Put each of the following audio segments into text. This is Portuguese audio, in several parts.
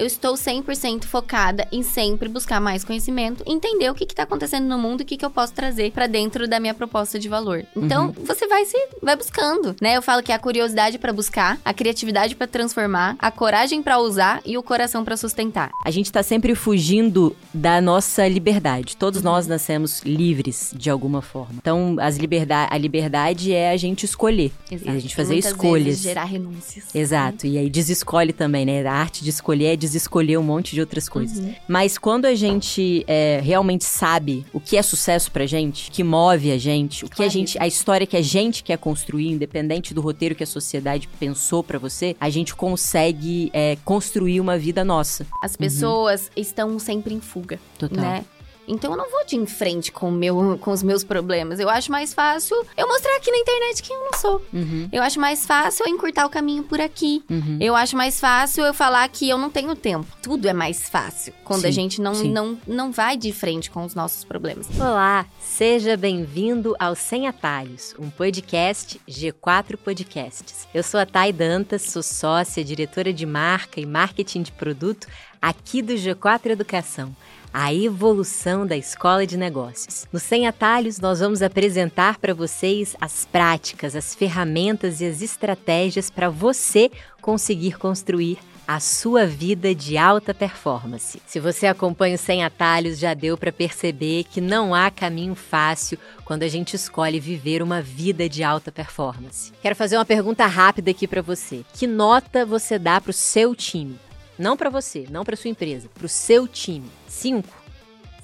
eu estou 100% focada em sempre buscar mais conhecimento, entender o que está acontecendo no mundo e o que, que eu posso trazer para dentro da minha proposta de valor. Então, uhum. você vai se vai buscando, né? Eu falo que é a curiosidade para buscar, a criatividade para transformar, a coragem para usar e o coração para sustentar. A gente tá sempre fugindo da nossa liberdade. Todos nós nascemos livres de alguma forma. Então, as liberdade, a liberdade é a gente escolher. Exato. A gente fazer escolhas. Vezes gerar renúncias. Exato. Né? E aí desescolhe também, né? A arte de escolher é desescolher um monte de outras coisas. Uhum. Mas quando a gente é, realmente sabe o que é sucesso pra gente, o que move a gente, o que a gente, a história que a gente quer construir, independente do roteiro que a sociedade pensou para você, a gente consegue é, construir uma vida nossa. As pessoas uhum. estão sempre em fuga, Total. né? Então eu não vou de em frente com, meu, com os meus problemas. Eu acho mais fácil eu mostrar aqui na internet quem eu não sou. Uhum. Eu acho mais fácil eu encurtar o caminho por aqui. Uhum. Eu acho mais fácil eu falar que eu não tenho tempo. Tudo é mais fácil quando sim, a gente não, não, não vai de frente com os nossos problemas. Olá, seja bem-vindo ao Sem Atalhos, um podcast G4 Podcasts. Eu sou a Thay Dantas, sou sócia, diretora de marca e marketing de produto aqui do G4 Educação a evolução da escola de negócios. No Sem Atalhos, nós vamos apresentar para vocês as práticas, as ferramentas e as estratégias para você conseguir construir a sua vida de alta performance. Se você acompanha o Sem Atalhos, já deu para perceber que não há caminho fácil quando a gente escolhe viver uma vida de alta performance. Quero fazer uma pergunta rápida aqui para você. Que nota você dá para o seu time? Não para você, não para sua empresa, para o seu time. Cinco,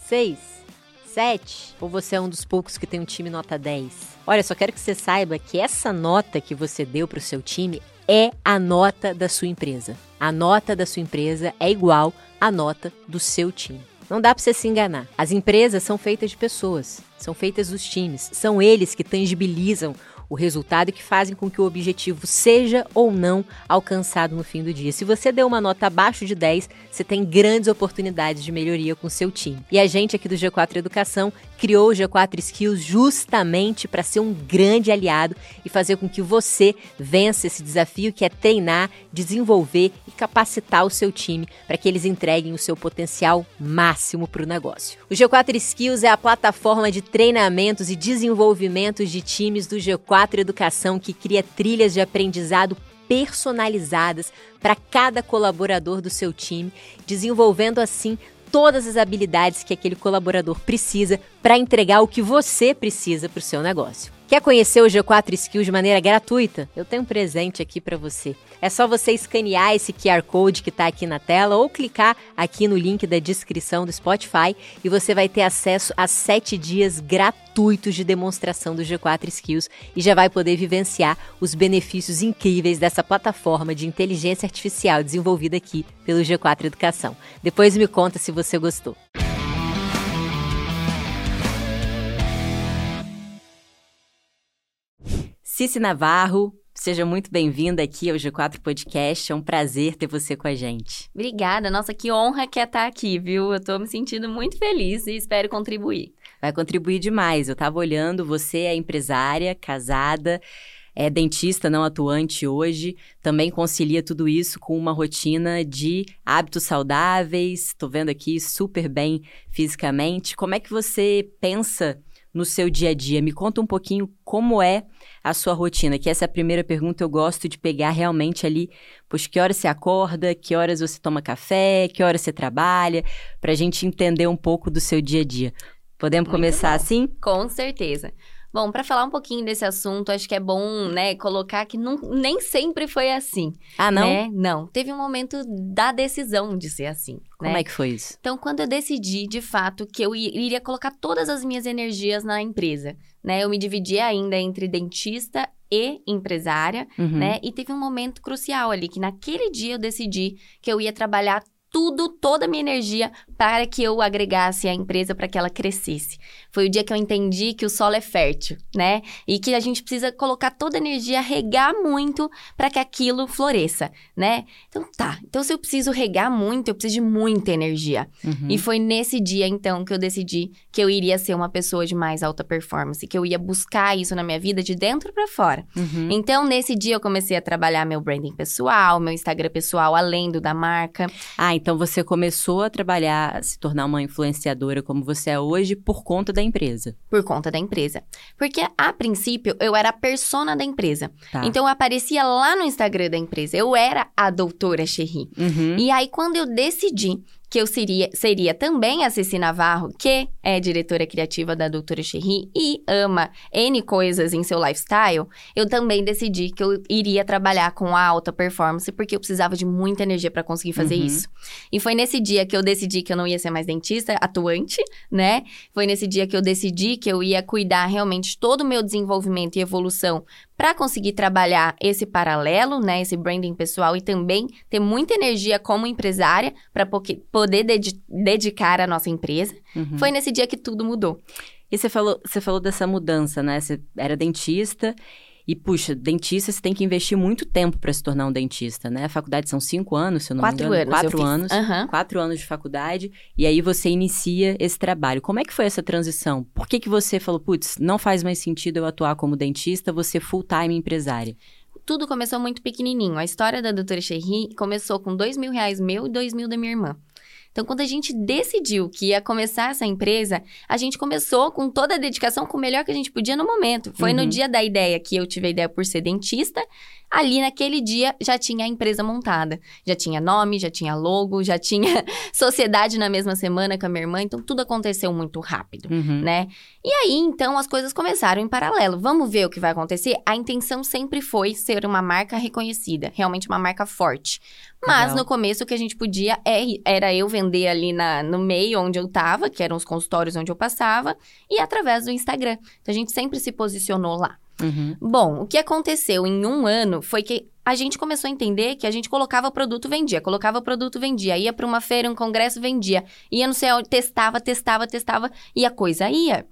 seis, sete? Ou você é um dos poucos que tem um time nota 10? Olha, só quero que você saiba que essa nota que você deu para o seu time é a nota da sua empresa. A nota da sua empresa é igual à nota do seu time. Não dá para você se enganar. As empresas são feitas de pessoas, são feitas dos times, são eles que tangibilizam o resultado e que fazem com que o objetivo seja ou não alcançado no fim do dia. Se você deu uma nota abaixo de 10, você tem grandes oportunidades de melhoria com seu time. E a gente aqui do G4 Educação criou o G4 Skills justamente para ser um grande aliado e fazer com que você vença esse desafio que é treinar, desenvolver e capacitar o seu time para que eles entreguem o seu potencial máximo para o negócio. O G4 Skills é a plataforma de treinamentos e desenvolvimentos de times do G4 4 Educação, que cria trilhas de aprendizado personalizadas para cada colaborador do seu time, desenvolvendo assim todas as habilidades que aquele colaborador precisa para entregar o que você precisa para o seu negócio. Quer conhecer o G4 Skills de maneira gratuita? Eu tenho um presente aqui para você. É só você escanear esse QR Code que está aqui na tela ou clicar aqui no link da descrição do Spotify e você vai ter acesso a sete dias gratuitos de demonstração do G4 Skills e já vai poder vivenciar os benefícios incríveis dessa plataforma de inteligência artificial desenvolvida aqui pelo G4 Educação. Depois me conta se você gostou. Cici Navarro, seja muito bem-vinda aqui ao G4 Podcast. É um prazer ter você com a gente. Obrigada. Nossa, que honra que é estar aqui, viu? Eu tô me sentindo muito feliz e espero contribuir. Vai contribuir demais. Eu tava olhando, você é empresária, casada, é dentista não atuante hoje, também concilia tudo isso com uma rotina de hábitos saudáveis. Tô vendo aqui super bem fisicamente. Como é que você pensa no seu dia a dia? Me conta um pouquinho como é a sua rotina? Que essa é a primeira pergunta, eu gosto de pegar realmente ali, pois que horas você acorda, que horas você toma café, que horas você trabalha, para a gente entender um pouco do seu dia a dia. Podemos Muito começar bom. assim? Com certeza. Bom, para falar um pouquinho desse assunto, acho que é bom, né, colocar que não, nem sempre foi assim. Ah, não? Né? Não. Teve um momento da decisão de ser assim. Como né? é que foi isso? Então, quando eu decidi, de fato, que eu iria colocar todas as minhas energias na empresa, né? Eu me dividi ainda entre dentista e empresária, uhum. né? E teve um momento crucial ali, que naquele dia eu decidi que eu ia trabalhar tudo, toda a minha energia para que eu agregasse a empresa para que ela crescesse. Foi o dia que eu entendi que o solo é fértil, né? E que a gente precisa colocar toda a energia, regar muito para que aquilo floresça, né? Então tá. Então se eu preciso regar muito, eu preciso de muita energia. Uhum. E foi nesse dia então que eu decidi que eu iria ser uma pessoa de mais alta performance, que eu ia buscar isso na minha vida de dentro para fora. Uhum. Então nesse dia eu comecei a trabalhar meu branding pessoal, meu Instagram pessoal além do da marca. Ah, Então você começou a trabalhar, a se tornar uma influenciadora como você é hoje por conta da empresa. Por conta da empresa. Porque a princípio eu era a persona da empresa. Tá. Então eu aparecia lá no Instagram da empresa. Eu era a doutora Cherry. Uhum. E aí quando eu decidi que eu seria, seria também a Ceci Navarro, que é diretora criativa da Doutora Cherry e ama N coisas em seu lifestyle, eu também decidi que eu iria trabalhar com a alta performance, porque eu precisava de muita energia para conseguir fazer uhum. isso. E foi nesse dia que eu decidi que eu não ia ser mais dentista atuante, né? Foi nesse dia que eu decidi que eu ia cuidar realmente todo o meu desenvolvimento e evolução para conseguir trabalhar esse paralelo, né, esse branding pessoal e também ter muita energia como empresária para poder ded dedicar a nossa empresa. Uhum. Foi nesse dia que tudo mudou. E você falou, você falou dessa mudança, né? Você era dentista e, puxa, dentista, você tem que investir muito tempo para se tornar um dentista, né? A faculdade são cinco anos, se eu não quatro me engano. Quatro anos. Uhum. Quatro anos de faculdade. E aí você inicia esse trabalho. Como é que foi essa transição? Por que, que você falou, putz, não faz mais sentido eu atuar como dentista, você full-time empresária? Tudo começou muito pequenininho. A história da doutora Cherry começou com dois mil reais meu e dois mil da minha irmã. Então, quando a gente decidiu que ia começar essa empresa, a gente começou com toda a dedicação, com o melhor que a gente podia no momento. Foi uhum. no dia da ideia que eu tive a ideia por ser dentista ali naquele dia já tinha a empresa montada. Já tinha nome, já tinha logo, já tinha sociedade na mesma semana com a minha irmã, então tudo aconteceu muito rápido, uhum. né? E aí, então, as coisas começaram em paralelo. Vamos ver o que vai acontecer? A intenção sempre foi ser uma marca reconhecida, realmente uma marca forte. Mas Legal. no começo o que a gente podia é, era eu vender ali na, no meio onde eu tava, que eram os consultórios onde eu passava, e através do Instagram. Então a gente sempre se posicionou lá. Uhum. Bom, o que aconteceu em um ano foi que a gente começou a entender que a gente colocava produto, vendia, colocava produto, vendia, ia para uma feira, um congresso, vendia, ia no céu, testava, testava, testava e a coisa ia.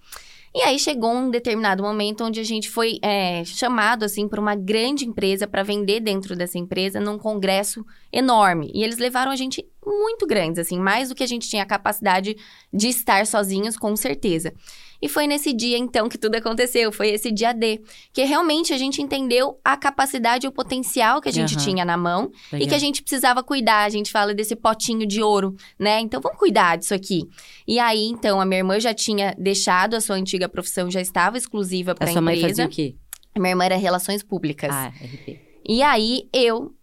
E aí chegou um determinado momento onde a gente foi é, chamado assim para uma grande empresa para vender dentro dessa empresa num congresso enorme. E eles levaram a gente muito grandes, assim, mais do que a gente tinha capacidade de estar sozinhos, com certeza. E foi nesse dia, então, que tudo aconteceu. Foi esse dia D. Que realmente a gente entendeu a capacidade e o potencial que a gente uhum. tinha na mão Legal. e que a gente precisava cuidar. A gente fala desse potinho de ouro, né? Então vamos cuidar disso aqui. E aí, então, a minha irmã já tinha deixado a sua antiga profissão, já estava exclusiva para a empresa. Sua mãe fazia o quê? A minha irmã era Relações Públicas. Ah, RP. E aí, eu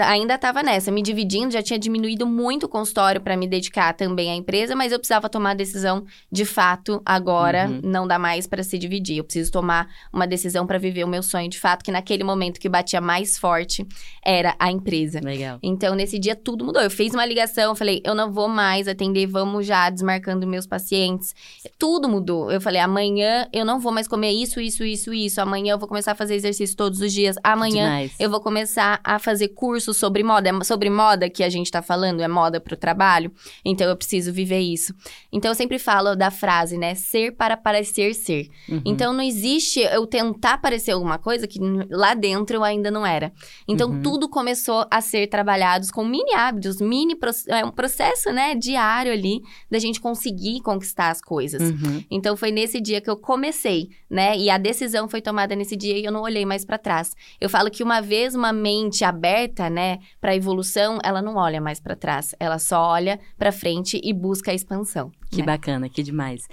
ainda estava nessa, me dividindo, já tinha diminuído muito o consultório para me dedicar também à empresa, mas eu precisava tomar a decisão de fato agora, uhum. não dá mais para se dividir. Eu preciso tomar uma decisão para viver o meu sonho de fato, que naquele momento que batia mais forte era a empresa. Legal. Então nesse dia tudo mudou. Eu fiz uma ligação, falei, eu não vou mais atender, vamos já desmarcando meus pacientes. Tudo mudou. Eu falei, amanhã eu não vou mais comer isso, isso, isso, isso. Amanhã eu vou começar a fazer exercício todos os dias. Amanhã eu vou começar a fazer curso sobre moda. É sobre moda que a gente tá falando, é moda pro trabalho. Então eu preciso viver isso. Então eu sempre falo da frase, né? Ser para parecer ser. Uhum. Então não existe eu tentar parecer alguma coisa que lá dentro eu ainda não era. Então uhum. tudo começou a ser trabalhados com mini hábitos, mini é um processo, né, diário ali da gente conseguir conquistar as coisas. Uhum. Então foi nesse dia que eu comecei, né? E a decisão foi tomada nesse dia e eu não olhei mais para trás. Eu falo que uma vez uma mente aberta aberta, né, para evolução, ela não olha mais para trás, ela só olha para frente e busca a expansão. Que né? bacana, que demais.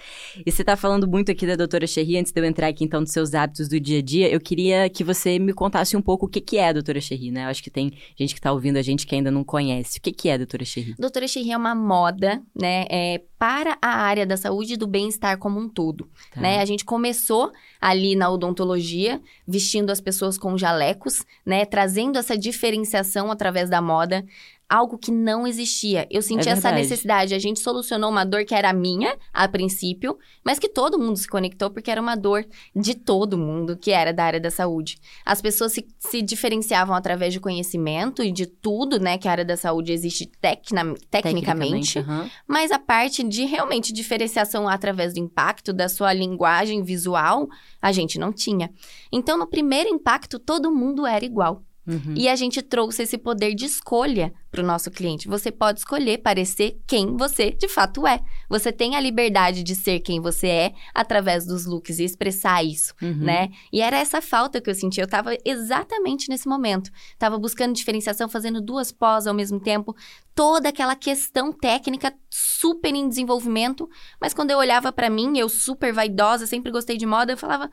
E você está falando muito aqui da doutora Cherry, antes de eu entrar aqui então nos seus hábitos do dia a dia, eu queria que você me contasse um pouco o que, que é a doutora Cherry, né? Eu acho que tem gente que está ouvindo a gente que ainda não conhece. O que, que é a doutora Cherry? Doutora Cherry é uma moda, né, é, para a área da saúde e do bem-estar como um todo, tá. né? A gente começou ali na odontologia, vestindo as pessoas com jalecos, né, trazendo essa diferenciação através da moda algo que não existia. Eu senti é essa necessidade. A gente solucionou uma dor que era minha, a princípio, mas que todo mundo se conectou porque era uma dor de todo mundo, que era da área da saúde. As pessoas se, se diferenciavam através de conhecimento e de tudo, né, que a área da saúde existe tecna, tecnicamente, tecnicamente uhum. mas a parte de realmente diferenciação através do impacto da sua linguagem visual, a gente não tinha. Então, no primeiro impacto, todo mundo era igual. Uhum. E a gente trouxe esse poder de escolha para o nosso cliente. Você pode escolher parecer quem você de fato é. Você tem a liberdade de ser quem você é através dos looks e expressar isso, uhum. né? E era essa falta que eu senti. Eu estava exatamente nesse momento. Tava buscando diferenciação, fazendo duas pós ao mesmo tempo, toda aquela questão técnica super em desenvolvimento, mas quando eu olhava para mim, eu super vaidosa, sempre gostei de moda, eu falava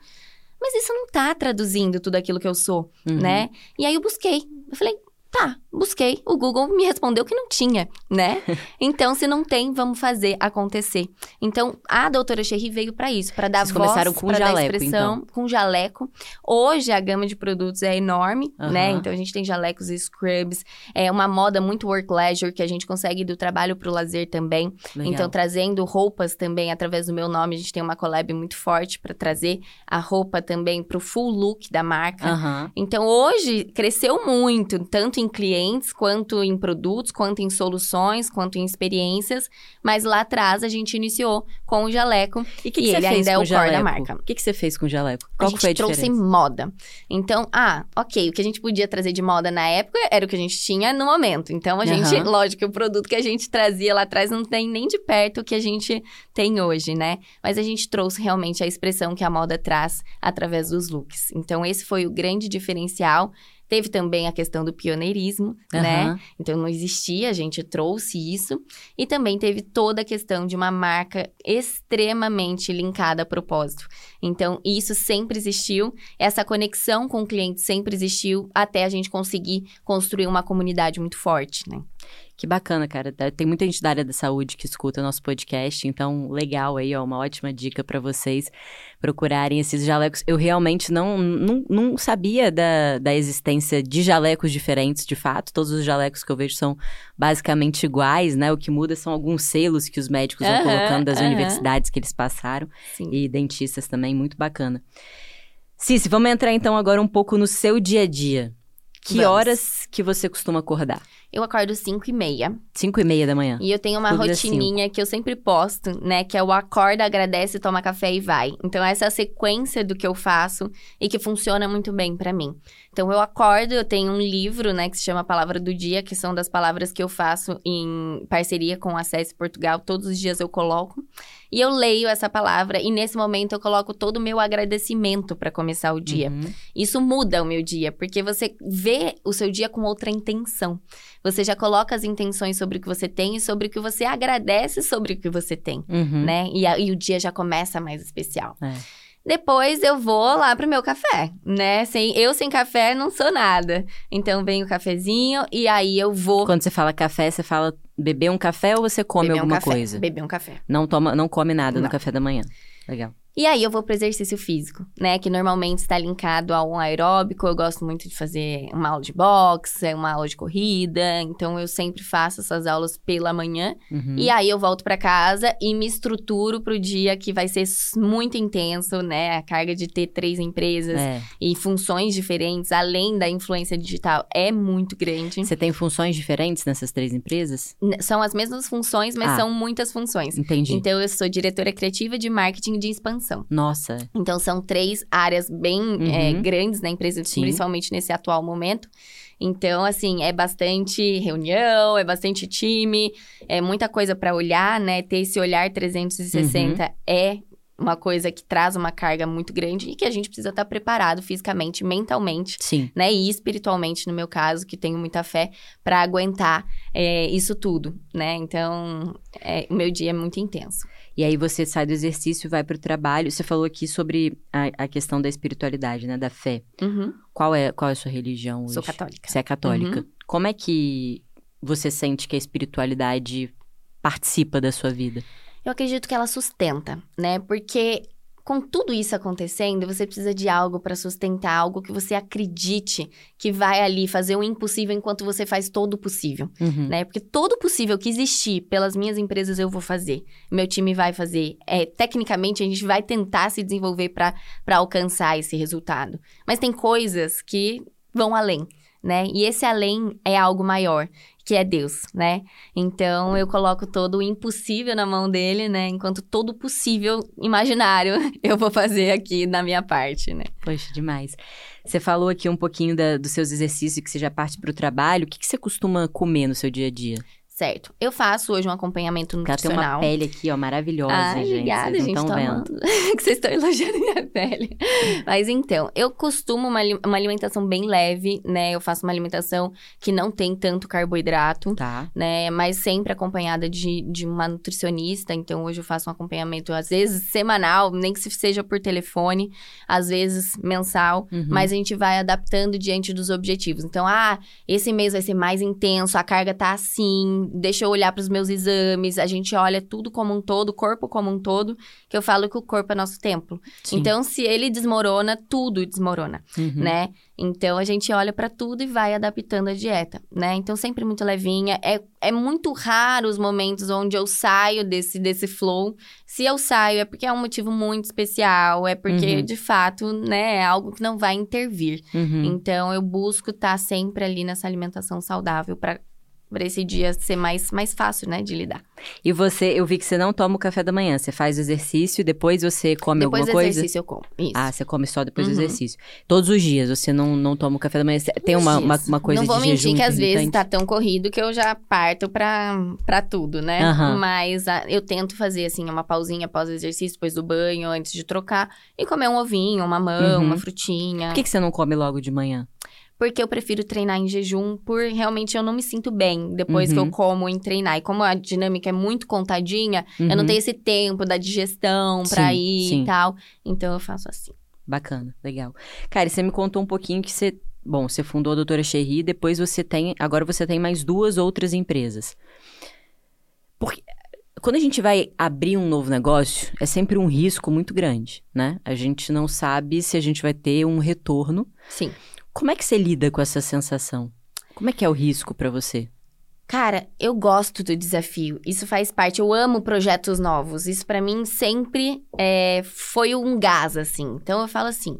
mas isso não tá traduzindo tudo aquilo que eu sou, uhum. né? E aí eu busquei. Eu falei, Tá, busquei. O Google me respondeu que não tinha, né? então, se não tem, vamos fazer acontecer. Então, a doutora Cherry veio para isso, para dar Vocês voz, começaram com jaleco, dar expressão, então. com jaleco. Hoje a gama de produtos é enorme, uhum. né? Então a gente tem jalecos e scrubs, é uma moda muito work leisure que a gente consegue do trabalho pro lazer também. Legal. Então trazendo roupas também através do meu nome, a gente tem uma collab muito forte para trazer a roupa também pro full look da marca. Uhum. Então hoje cresceu muito, tanto em em clientes, quanto em produtos, quanto em soluções, quanto em experiências. Mas lá atrás a gente iniciou com o jaleco. E, que que ele ainda é o core da marca. O que, que você fez com o jaleco? Qual a gente foi a trouxe moda. Então, ah, ok, o que a gente podia trazer de moda na época era o que a gente tinha no momento. Então, a gente, uhum. lógico que o produto que a gente trazia lá atrás não tem nem de perto o que a gente tem hoje, né? Mas a gente trouxe realmente a expressão que a moda traz através dos looks. Então, esse foi o grande diferencial Teve também a questão do pioneirismo, uhum. né? Então não existia, a gente trouxe isso. E também teve toda a questão de uma marca extremamente linkada a propósito. Então isso sempre existiu, essa conexão com o cliente sempre existiu até a gente conseguir construir uma comunidade muito forte, né? Que bacana, cara. Tem muita gente da área da saúde que escuta nosso podcast, então legal aí, ó, uma ótima dica para vocês procurarem esses jalecos. Eu realmente não, não, não sabia da, da existência de jalecos diferentes, de fato. Todos os jalecos que eu vejo são basicamente iguais, né? O que muda são alguns selos que os médicos vão colocando das universidades que eles passaram. Sim. E dentistas também, muito bacana. Cici, vamos entrar então agora um pouco no seu dia a dia. Que vamos. horas que você costuma acordar? Eu acordo 5 e meia. 5 e meia da manhã. E eu tenho uma rotininha que eu sempre posto, né? Que é o acorda, agradece, toma café e vai. Então, essa é a sequência do que eu faço e que funciona muito bem para mim. Então, eu acordo, eu tenho um livro, né? Que se chama Palavra do Dia, que são das palavras que eu faço em parceria com a Acesse Portugal. Todos os dias eu coloco. E eu leio essa palavra e nesse momento eu coloco todo o meu agradecimento para começar o dia. Uhum. Isso muda o meu dia, porque você vê o seu dia com outra intenção. Você já coloca as intenções sobre o que você tem e sobre o que você agradece sobre o que você tem, uhum. né? E, a, e, o dia já começa mais especial. É. Depois eu vou lá pro meu café, né? Sem, eu sem café não sou nada. Então vem o cafezinho e aí eu vou. Quando você fala café, você fala beber um café ou você come beber alguma um café, coisa? Beber um café. Não toma, não come nada não. no café da manhã. Legal. E aí eu vou pro exercício físico, né? Que normalmente está linkado a um aeróbico. Eu gosto muito de fazer uma aula de boxe, uma aula de corrida. Então eu sempre faço essas aulas pela manhã. Uhum. E aí eu volto para casa e me estruturo pro dia que vai ser muito intenso, né? A carga de ter três empresas é. e funções diferentes, além da influência digital, é muito grande. Você tem funções diferentes nessas três empresas? São as mesmas funções, mas ah. são muitas funções. Entendi. Então eu sou diretora criativa de marketing de expansão expansão. Nossa. Então, são três áreas bem uhum. é, grandes na empresa, Sim. principalmente nesse atual momento. Então, assim, é bastante reunião, é bastante time, é muita coisa para olhar, né? Ter esse olhar 360 uhum. é uma coisa que traz uma carga muito grande e que a gente precisa estar preparado fisicamente, mentalmente, Sim. né? E espiritualmente, no meu caso, que tenho muita fé, para aguentar é, isso tudo, né? Então, é, o meu dia é muito intenso. E aí você sai do exercício, vai para o trabalho. Você falou aqui sobre a, a, questão da espiritualidade, né? Da fé. Uhum. Qual é qual é a sua religião hoje? Sou católica. Você é católica. Uhum. Como é que você sente que a espiritualidade participa da sua vida? Eu acredito que ela sustenta, né? Porque com tudo isso acontecendo, você precisa de algo para sustentar, algo que você acredite que vai ali fazer o impossível enquanto você faz todo o possível, uhum. né? Porque todo o possível que existir pelas minhas empresas eu vou fazer, meu time vai fazer. É, tecnicamente a gente vai tentar se desenvolver para alcançar esse resultado. Mas tem coisas que vão além, né? E esse além é algo maior que é Deus, né? Então eu coloco todo o impossível na mão dele, né? Enquanto todo o possível imaginário eu vou fazer aqui na minha parte, né? Poxa, demais. Você falou aqui um pouquinho da, dos seus exercícios que você já parte para o trabalho. O que, que você costuma comer no seu dia a dia? Certo. Eu faço hoje um acompanhamento nutricional. Ela tem uma pele aqui, ó, maravilhosa, Ai, gente. Obrigada, vocês gente. Tô vendo. que vocês estão elogiando minha pele. Mas então, eu costumo uma, uma alimentação bem leve, né? Eu faço uma alimentação que não tem tanto carboidrato. Tá. Né, mas sempre acompanhada de, de uma nutricionista. Então, hoje eu faço um acompanhamento, às vezes semanal, nem que se seja por telefone, às vezes mensal, Uhum. mas a gente vai adaptando diante dos objetivos. Então, ah, esse mês vai ser mais intenso, a carga tá assim, deixa eu olhar para os meus exames, a gente olha tudo como um todo, o corpo como um todo, que eu falo que o corpo é nosso templo. Sim. Então, se ele desmorona, tudo desmorona Uhum. né? Então a gente olha pra tudo e vai adaptando a dieta, né? Então sempre muito levinha. É, é muito raro os momentos onde eu saio desse, desse flow. Se eu saio é porque é um motivo muito especial, é porque Uhum. de fato, né, é algo que não vai intervir. Uhum. Então eu busco estar sempre ali nessa alimentação saudável pra para esse dia ser mais, mais fácil, né, de lidar. E você, eu vi que você não toma o café da manhã. Você faz o exercício e depois você come Depois alguma do coisa? exercício eu como. Isso. Ah, você come só depois do Uhum. exercício. Todos os dias você não, não toma o café da manhã. Tem uma, uma, uma coisa Não vou de mentir jejum que às vezes tá tão corrido que eu já parto pra, pra tudo, né? Aham. Mas ah, eu tento fazer, assim, uma pausinha após o exercício, depois do banho, antes de trocar. E comer um ovinho, uma mamão, Uhum. uma frutinha. Por que, que você não come logo de manhã? Porque eu prefiro treinar em jejum, por realmente eu não me sinto bem depois que Uhum. eu como em treinar. E como a dinâmica é muito contadinha, eu não Uhum. tenho esse tempo da digestão pra Sim, ir sim. e tal. Então eu faço assim. Bacana, legal. Cara, você me contou um pouquinho que você. Bom, você fundou a Doutora Cherry, depois você tem. Agora você tem mais duas outras empresas. Porque quando a gente vai abrir um novo negócio, é sempre um risco muito grande, né? A gente não sabe se a gente vai ter um retorno. Sim. Como é que você lida com essa sensação? Como é que é o risco pra você? Cara, eu gosto do desafio. Isso faz parte. Eu amo projetos novos. Isso pra mim sempre é, foi um gás, assim. Então eu falo assim: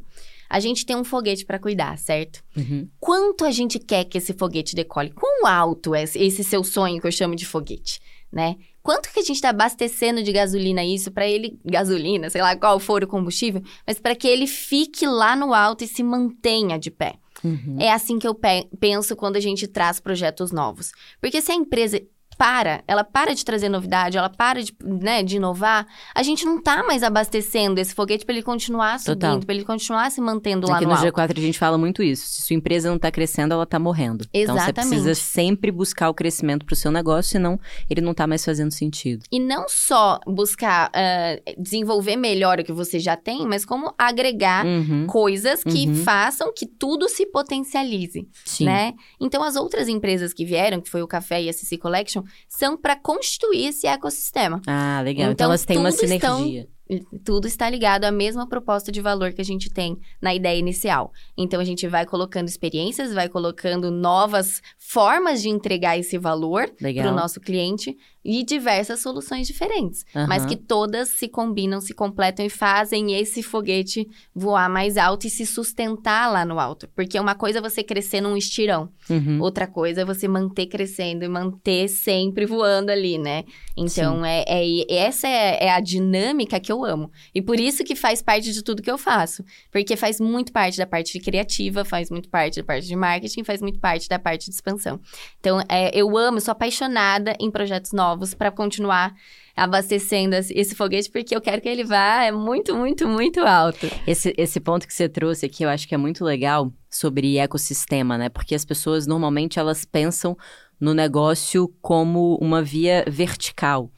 a gente tem um foguete pra cuidar, certo? Uhum. Quanto a gente quer que esse foguete decole? Quão alto é esse- seu sonho que eu chamo de foguete, né? Quanto que a gente tá abastecendo de gasolina isso pra ele, gasolina, sei lá qual for o combustível, mas pra que ele fique lá no alto e se mantenha de pé. Uhum. É assim que eu pe- penso quando a gente traz projetos novos. Porque se a empresa para, ela para de trazer novidade, ela para de, né, de inovar, a gente não tá mais abastecendo esse foguete para ele continuar subindo, para ele continuar se mantendo lá Aqui no no alto. G4 a gente fala muito isso. Se sua empresa não tá crescendo, ela tá morrendo. Então você Exatamente. precisa sempre buscar o crescimento pro seu negócio, senão ele não tá mais fazendo sentido. E não só buscar ah, desenvolver melhor o que você já tem, mas como agregar Uhum. coisas que Uhum. façam que tudo se potencialize. Sim. né? Então, as outras empresas que vieram, que foi o Café e a CC Collection, são para constituir esse ecossistema. Ah, legal. Então, Então, elas têm uma estão- sinergia. E Tudo está ligado à mesma proposta de valor que a gente tem na ideia inicial. Então, a gente vai colocando experiências, vai colocando novas formas de entregar esse valor para o nosso cliente e diversas soluções diferentes. Mas Aham. que todas se combinam, se completam e fazem esse foguete voar mais alto e se sustentar lá no alto. Porque uma coisa é você crescer num estirão. Uhum. Outra coisa é você manter crescendo e manter sempre voando ali, né? Então, é, é- essa é, é a dinâmica que eu amo. E por isso que faz parte de tudo que eu faço. Porque faz muito parte da parte criativa, faz muito parte da parte de marketing, faz muito parte da parte de expansão. Então, é, eu amo, sou apaixonada em projetos novos para continuar abastecendo esse esse foguete, porque eu quero que ele vá é muito, muito, muito alto. Esse, esse ponto que você trouxe aqui, eu acho que é muito legal sobre ecossistema, né? Porque as pessoas normalmente elas pensam no negócio como uma via vertical.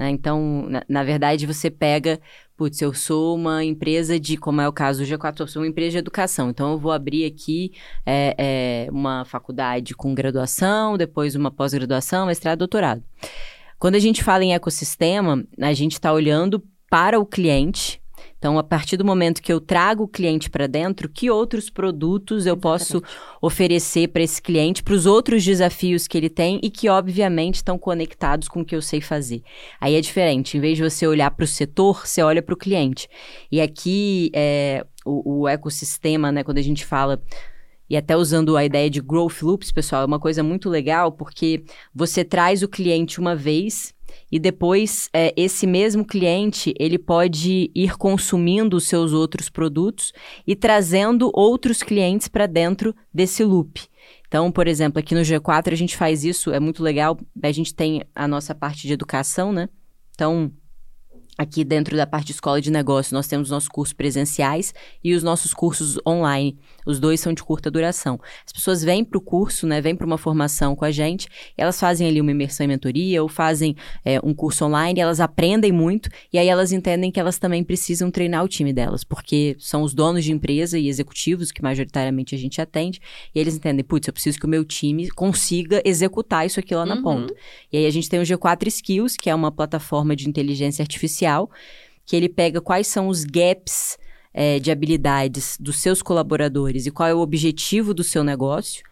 Né? Então, na, na verdade, você pega, putz, eu sou uma empresa de, como é o caso do G4, eu sou uma empresa de educação. Então, eu vou abrir aqui é, é, uma faculdade com graduação, depois uma pós-graduação, mestrado, doutorado. Quando a gente fala em ecossistema, a gente está olhando para o cliente. Então, a partir do momento que eu trago o cliente para dentro, que outros produtos eu posso oferecer para esse cliente, para os outros desafios que ele tem e que, obviamente, estão conectados com o que eu sei fazer. Aí é diferente. Em vez de você olhar para o setor, você olha para o cliente. E aqui, é, o, o ecossistema, né, quando a gente fala e até usando a ideia de growth loops, pessoal, é uma coisa muito legal porque você traz o cliente uma vez e depois é, esse mesmo cliente ele pode ir consumindo os seus outros produtos e trazendo outros clientes para dentro desse loop. Então, por exemplo, aqui no G4 a gente faz isso, é muito legal. A gente tem a nossa parte de educação, né? Então, Aqui dentro da parte de escola de negócio, nós temos nossos cursos presenciais e os nossos cursos online. Os dois são de curta duração. As pessoas vêm para o curso, né, vêm para uma formação com a gente, elas fazem ali uma imersão em mentoria ou fazem é, um curso online, elas aprendem muito e aí elas entendem que elas também precisam treinar o time delas, porque são os donos de empresa e executivos que majoritariamente a gente atende, e eles entendem, putz, eu preciso que o meu time consiga executar isso aqui lá na uhum. ponta. E aí a gente tem o G4 Skills, que é uma plataforma de inteligência artificial que ele pega quais são os gaps é, de habilidades dos seus colaboradores e qual é o objetivo do seu negócio.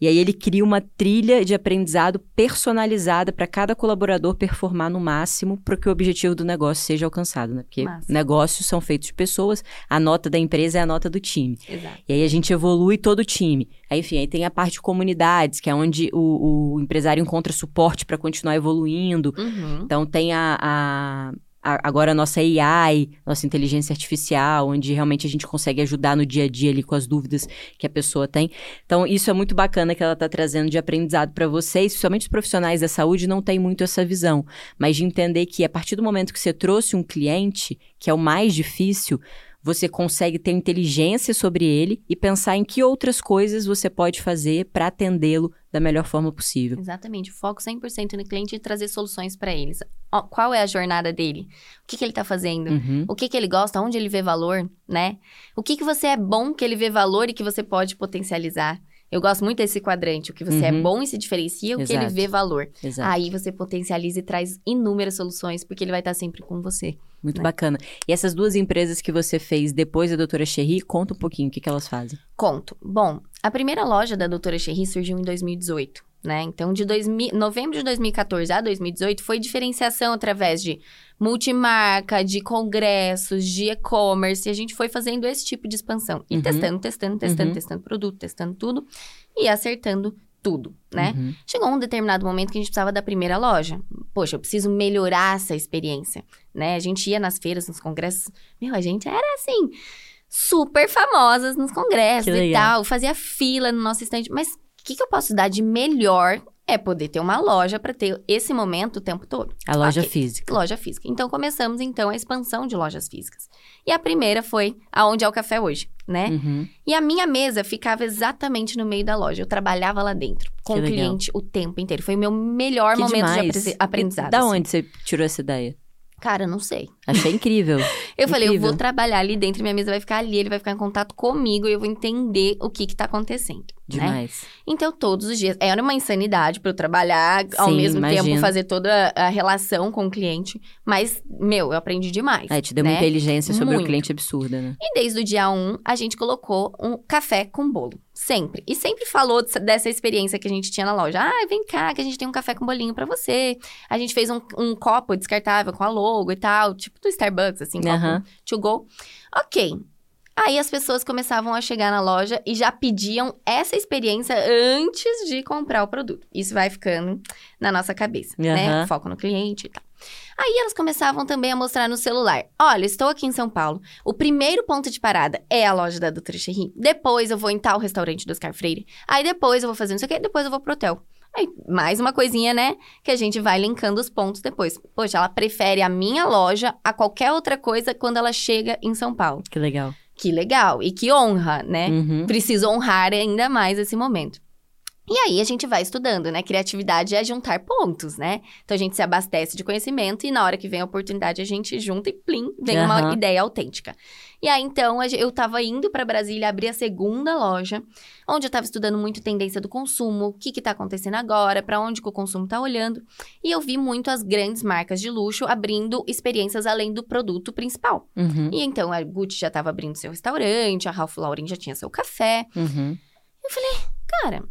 E aí ele cria uma trilha de aprendizado personalizada para cada colaborador performar no máximo para que o objetivo do negócio seja alcançado, né? Porque Massa. negócios são feitos de pessoas, a nota da empresa é a nota do time. Exato. E aí a gente evolui todo o time. Aí, enfim, aí tem a parte de comunidades, que é onde o, o empresário encontra suporte para continuar evoluindo. Uhum. Então tem a, a agora a nossa AI, nossa inteligência artificial, onde realmente a gente consegue ajudar no dia a dia ali com as dúvidas que a pessoa tem. Então, isso é muito bacana que ela está trazendo de aprendizado para vocês, principalmente os profissionais da saúde não têm muito essa visão, mas de entender que a partir do momento que você trouxe um cliente, que é o mais difícil, você consegue ter inteligência sobre ele e pensar em que outras coisas você pode fazer para atendê-lo da melhor forma possível. Exatamente. O foco 100% no cliente e trazer soluções para eles. Qual é a jornada dele? O que, que ele está fazendo? Uhum. O que, que ele gosta? Onde ele vê valor, né? O que, que você é bom que ele vê valor e que você pode potencializar? Eu gosto muito desse quadrante, o que você é uhum. é bom e se diferencia, o Exato. que ele vê valor. Exato. Aí você potencializa e traz inúmeras soluções, porque ele vai estar sempre com você. Muito né? bacana. E essas duas empresas que você fez depois da Doutora Cherry, conta um pouquinho o que, que elas fazem. Conto. Bom, a primeira loja da Doutora Cherry surgiu em 2018. Né? Então, de 2000, novembro de 2014 a 2018 foi diferenciação através de multimarca, de congressos, de e-commerce. E a gente foi fazendo esse tipo de expansão. E uhum. testando, testando, testando, uhum. testando produto, testando tudo e acertando tudo, né? Uhum. Chegou um determinado momento que a gente precisava da primeira loja. Poxa, eu preciso melhorar essa experiência, né? A gente ia nas feiras, nos congressos. Meu, a gente era assim, super famosas nos congressos e tal. Fazia fila no nosso estande. Mas o que, que eu posso dar de melhor é poder ter uma loja para ter esse momento o tempo todo. A loja okay. física. Loja física. Então começamos então a expansão de lojas físicas. E a primeira foi aonde é o café hoje, né? Uhum. E a minha mesa ficava exatamente no meio da loja. Eu trabalhava lá dentro com que o cliente legal. o tempo inteiro. Foi o meu melhor que momento demais. de aprendizado. Da assim. onde você tirou essa ideia? Cara, não sei. Achei incrível. eu incrível. falei, eu vou trabalhar ali dentro, minha mesa vai ficar ali, ele vai ficar em contato comigo e eu vou entender o que que tá acontecendo. Né? Demais. Né? Então, todos os dias. Era uma insanidade para eu trabalhar, Sim, ao mesmo imagino. tempo fazer toda a relação com o cliente. Mas, meu, eu aprendi demais. É, te deu né? uma inteligência sobre Muito. o cliente absurda, né? E desde o dia 1, um, a gente colocou um café com bolo. Sempre. E sempre falou dessa experiência que a gente tinha na loja. Ah, vem cá, que a gente tem um café com bolinho para você. A gente fez um, um, copo descartável com a logo e tal, tipo do Starbucks, assim, copo uhum. to go. Ok. Aí as pessoas começavam a chegar na loja e já pediam essa experiência antes de comprar o produto. Isso vai ficando na nossa cabeça, uhum. né? Foco no cliente e tal. Aí elas começavam também a mostrar no celular. Olha, estou aqui em São Paulo. O primeiro ponto de parada é a loja da Doutora Cherry. Depois eu vou em tal restaurante do Oscar Freire. Aí depois eu vou fazer não sei o quê, depois eu vou pro hotel. Aí, mais uma coisinha, né? Que a gente vai linkando os pontos depois. Poxa, ela prefere a minha loja a qualquer outra coisa quando ela chega em São Paulo. Que legal que legal e que honra, né? Uhum. Preciso honrar ainda mais esse momento. E aí a gente vai estudando, né? Criatividade é juntar pontos, né? Então a gente se abastece de conhecimento e na hora que vem a oportunidade a gente junta e plim, vem uhum. uma ideia autêntica. E aí então eu tava indo para Brasília abrir a segunda loja, onde eu tava estudando muito tendência do consumo, o que que tá acontecendo agora, para onde que o consumo tá olhando. E eu vi muito as grandes marcas de luxo abrindo experiências além do produto principal. Uhum. E então a Gucci já tava abrindo seu restaurante, a Ralph Lauren já tinha seu café. Uhum. Eu falei, cara,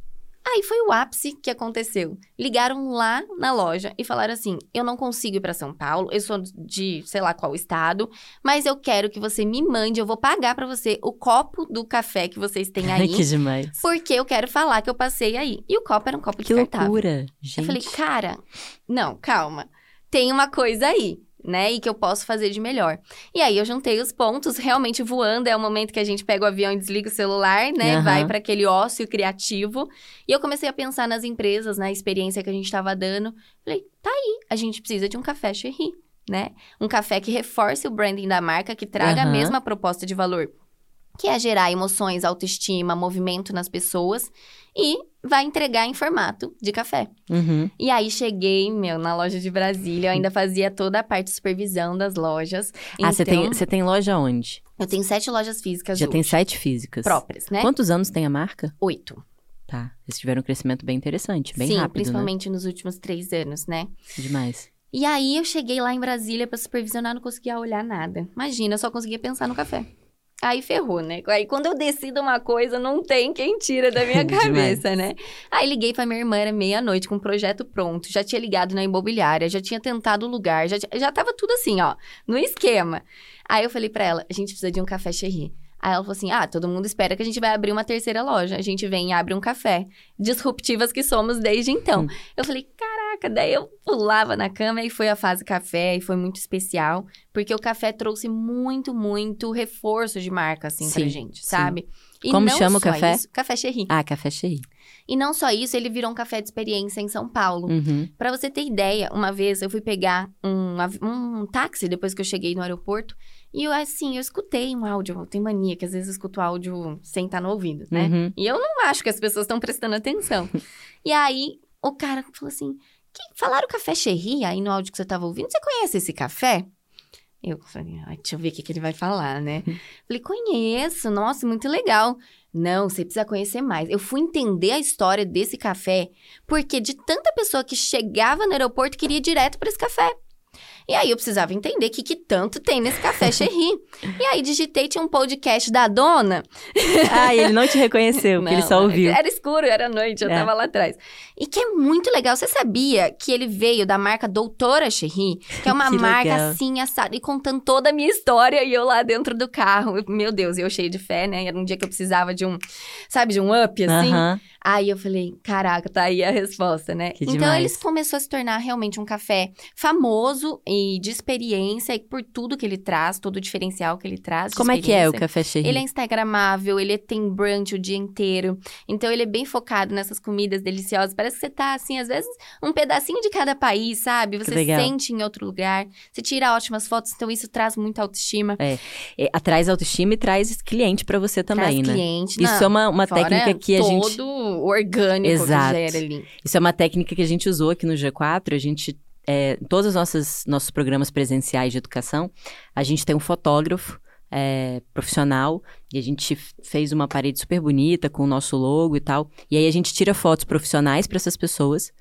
Aí foi o ápice que aconteceu. Ligaram lá na loja e falaram assim: eu não consigo ir para São Paulo, eu sou de sei lá qual estado, mas eu quero que você me mande, eu vou pagar para você o copo do café que vocês têm aí. que demais. Porque eu quero falar que eu passei aí. E o copo era um copo que descartável. loucura, gente. Eu falei, cara, não, calma. Tem uma coisa aí né? E que eu posso fazer de melhor. E aí eu juntei os pontos, realmente voando, é o momento que a gente pega o avião e desliga o celular, né? Uhum. Vai para aquele ócio criativo. E eu comecei a pensar nas empresas, na experiência que a gente estava dando. Falei, tá aí, a gente precisa de um café Cherry, né? Um café que reforce o branding da marca, que traga uhum. a mesma proposta de valor que é gerar emoções, autoestima, movimento nas pessoas e vai entregar em formato de café. Uhum. E aí cheguei, meu, na loja de Brasília, eu ainda fazia toda a parte de supervisão das lojas. Ah, você então, tem, você tem loja onde? Eu tenho sete lojas físicas. Já hoje. tem sete físicas. Próprias, né? Quantos anos tem a marca? Oito. Tá. Eles tiveram um crescimento bem interessante, bem Sim, rápido, né? principalmente né? nos últimos três anos, né? Demais. E aí eu cheguei lá em Brasília para supervisionar, não conseguia olhar nada. Imagina, eu só conseguia pensar no café. Aí ferrou, né? Aí quando eu decido uma coisa, não tem quem tira da minha cabeça, né? Aí liguei pra minha irmã, era meia-noite, com o um projeto pronto. Já tinha ligado na imobiliária, já tinha tentado o lugar, já, já tava tudo assim, ó, no esquema. Aí eu falei pra ela, a gente precisa de um café cherry. Aí ela falou assim: ah, todo mundo espera que a gente vai abrir uma terceira loja. A gente vem e abre um café. Disruptivas que somos desde então. Hum. Eu falei, caraca, daí eu pulava na cama e foi a fase café e foi muito especial, porque o café trouxe muito, muito reforço de marca, assim, sim, pra gente, sim. sabe? E Como chama o café? Isso, café Cherry. Ah, Café Cherry. E não só isso, ele virou um café de experiência em São Paulo. Uhum. Para você ter ideia, uma vez eu fui pegar um, um táxi depois que eu cheguei no aeroporto. E eu, assim, eu escutei um áudio. Eu tenho mania que às vezes eu escuto áudio sem estar no ouvido, né? Uhum. E eu não acho que as pessoas estão prestando atenção. e aí, o cara falou assim: falaram café Cherry aí no áudio que você estava ouvindo? Você conhece esse café? Eu falei, deixa eu ver o que, que ele vai falar, né? falei, conheço, nossa, muito legal. Não, você precisa conhecer mais. Eu fui entender a história desse café, porque de tanta pessoa que chegava no aeroporto queria ir direto para esse café. E aí eu precisava entender o que, que tanto tem nesse café Cherry. e aí digitei, tinha um podcast da dona. ah, ele não te reconheceu, porque ele só ouviu. Era escuro, era noite, eu é. tava lá atrás. E que é muito legal. Você sabia que ele veio da marca Doutora Cherry? Que é uma que marca legal. assim, assada, e contando toda a minha história. E eu lá dentro do carro. Meu Deus, eu cheio de fé, né? Era um dia que eu precisava de um, sabe, de um up, assim. Uh -huh. Aí eu falei, caraca, tá aí a resposta, né? Que então demais. eles começou a se tornar realmente um café famoso e de experiência e por tudo que ele traz, todo o diferencial que ele traz. Como é que é o café Cherry? Ele é instagramável, ele tem brunch o dia inteiro. Então ele é bem focado nessas comidas deliciosas. Parece que você tá assim, às vezes, um pedacinho de cada país, sabe? Você sente em outro lugar. Você tira ótimas fotos, então isso traz muita autoestima. É, é traz autoestima e traz cliente para você também, traz né? cliente. Isso não, é uma, uma técnica que a gente orgânico Exato. que gera ali. Isso é uma técnica que a gente usou aqui no G4. A gente, é, todos os nossos, nossos programas presenciais de educação, a gente tem um fotógrafo é, profissional e a gente fez uma parede super bonita com o nosso logo e tal. E aí a gente tira fotos profissionais para essas pessoas.